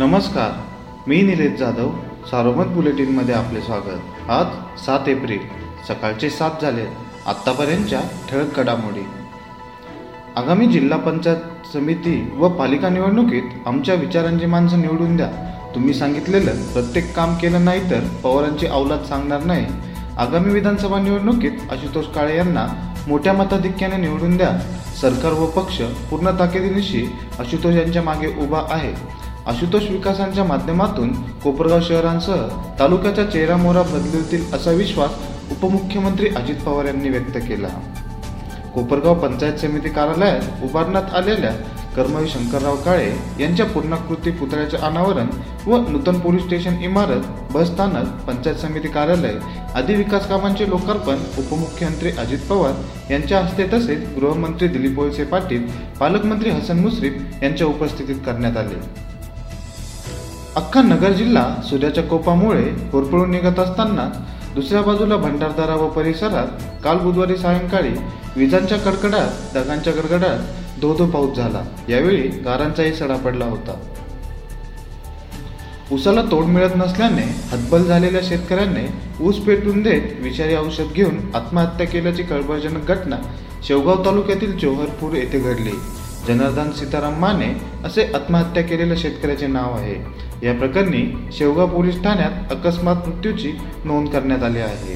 नमस्कार मी निलेश जाधव सारोमत बुलेटिनमध्ये आपले स्वागत. आज सात एप्रिल सकाळचे सात झाले आत्तापर्यंतच्या ठळक घडामोडी. आगामी जिल्हा पंचायत समिती व पालिका निवडणुकीत आमच्या विचारांची माणसं निवडून द्या. तुम्ही सांगितलेलं प्रत्येक काम केलं नाही तर पवारांची अवलाद सांगणार नाही. आगामी विधानसभा निवडणुकीत आशुतोष काळे यांना मोठ्या मताधिक्याने निवडून द्या. सरकार व पक्ष पूर्ण ताकदीनिशी आशुतोष यांच्या मागे उभा आहे. आशुतोष विकासांच्या माध्यमातून कोपरगाव शहरांसह तालुक्याचा चेहरा मोहरा बदलतील असा विश्वास उपमुख्यमंत्री अजित पवार यांनी व्यक्त केला. कोपरगाव पंचायत समिती कार्यालयात उभारण्यात आलेल्या कर्मवीर शंकरराव काळे यांच्या पूर्णाकृती पुतळ्याचे अनावरण व नूतन पोलीस स्टेशन इमारत बस स्थानक पंचायत समिती कार्यालय आदी विकास कामांचे लोकार्पण उपमुख्यमंत्री अजित पवार यांच्या हस्ते तसेच गृहमंत्री दिलीप वळसे पाटील पालकमंत्री हसन मुश्रीफ यांच्या उपस्थितीत करण्यात आले. अख्खा नगर जिल्हा सूर्याच्या कोपामुळे होरपळून निघत असताना दुसऱ्या बाजूला भंडारदारा व परिसरात काल बुधवारी सायंकाळी विजांच्या कडकडात ढगांच्या गडगडात धो धो पाऊस झाला. यावेळी गारांचाही सडा पडला होता. उसाला तोड मिळत नसल्याने हतबल झालेल्या शेतकऱ्यांनी ऊस पेटून देत विषारी औषध घेऊन आत्महत्या केल्याची कळबळजनक घटना शेवगाव तालुक्यातील जोहरपूर येथे घडली. जनार्दन सीताराम माने असे आत्महत्या केलेल्या शेतकऱ्याचे नाव आहे. या प्रकरणी शेवगाव पोलीस ठाण्यात अकस्मात मृत्यूची नोंद करण्यात आली आहे.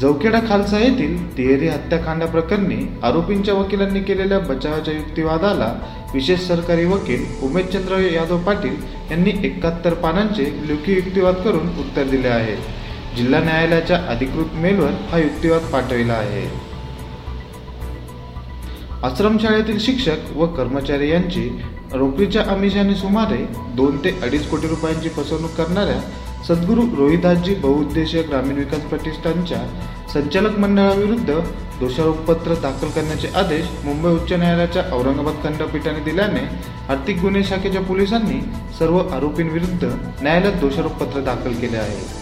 जवखेडा खालसा येथील तिहेरी हत्याकांडाप्रकरणी आरोपींच्या वकिलांनी केलेल्या बचावाच्या युक्तिवादाला विशेष सरकारी वकील उमेशचंद्र यादव पाटील यांनी एकाहत्तर पानांचे लेखी युक्तिवाद करून उत्तर दिले आहे. जिल्हा न्यायालयाच्या अधिकृत मेलवर हा युक्तिवाद पाठविला आहे. आश्रमशाळेतील शिक्षक व कर्मचारी यांची नोकरीच्या आमिषाने सुमारे दोन ते अडीच कोटी रुपयांची फसवणूक करणाऱ्या सद्गुरू रोहिदासजी बहुउद्देशीय ग्रामीण विकास प्रतिष्ठानच्या संचालक मंडळाविरुद्ध दोषारोपपत्र दाखल करण्याचे आदेश मुंबई उच्च न्यायालयाच्या औरंगाबाद खंडपीठाने दिल्याने आर्थिक गुन्हे शाखेच्या पोलिसांनी सर्व आरोपींविरुद्ध न्यायालयात दोषारोपपत्र दाखल केले आहे.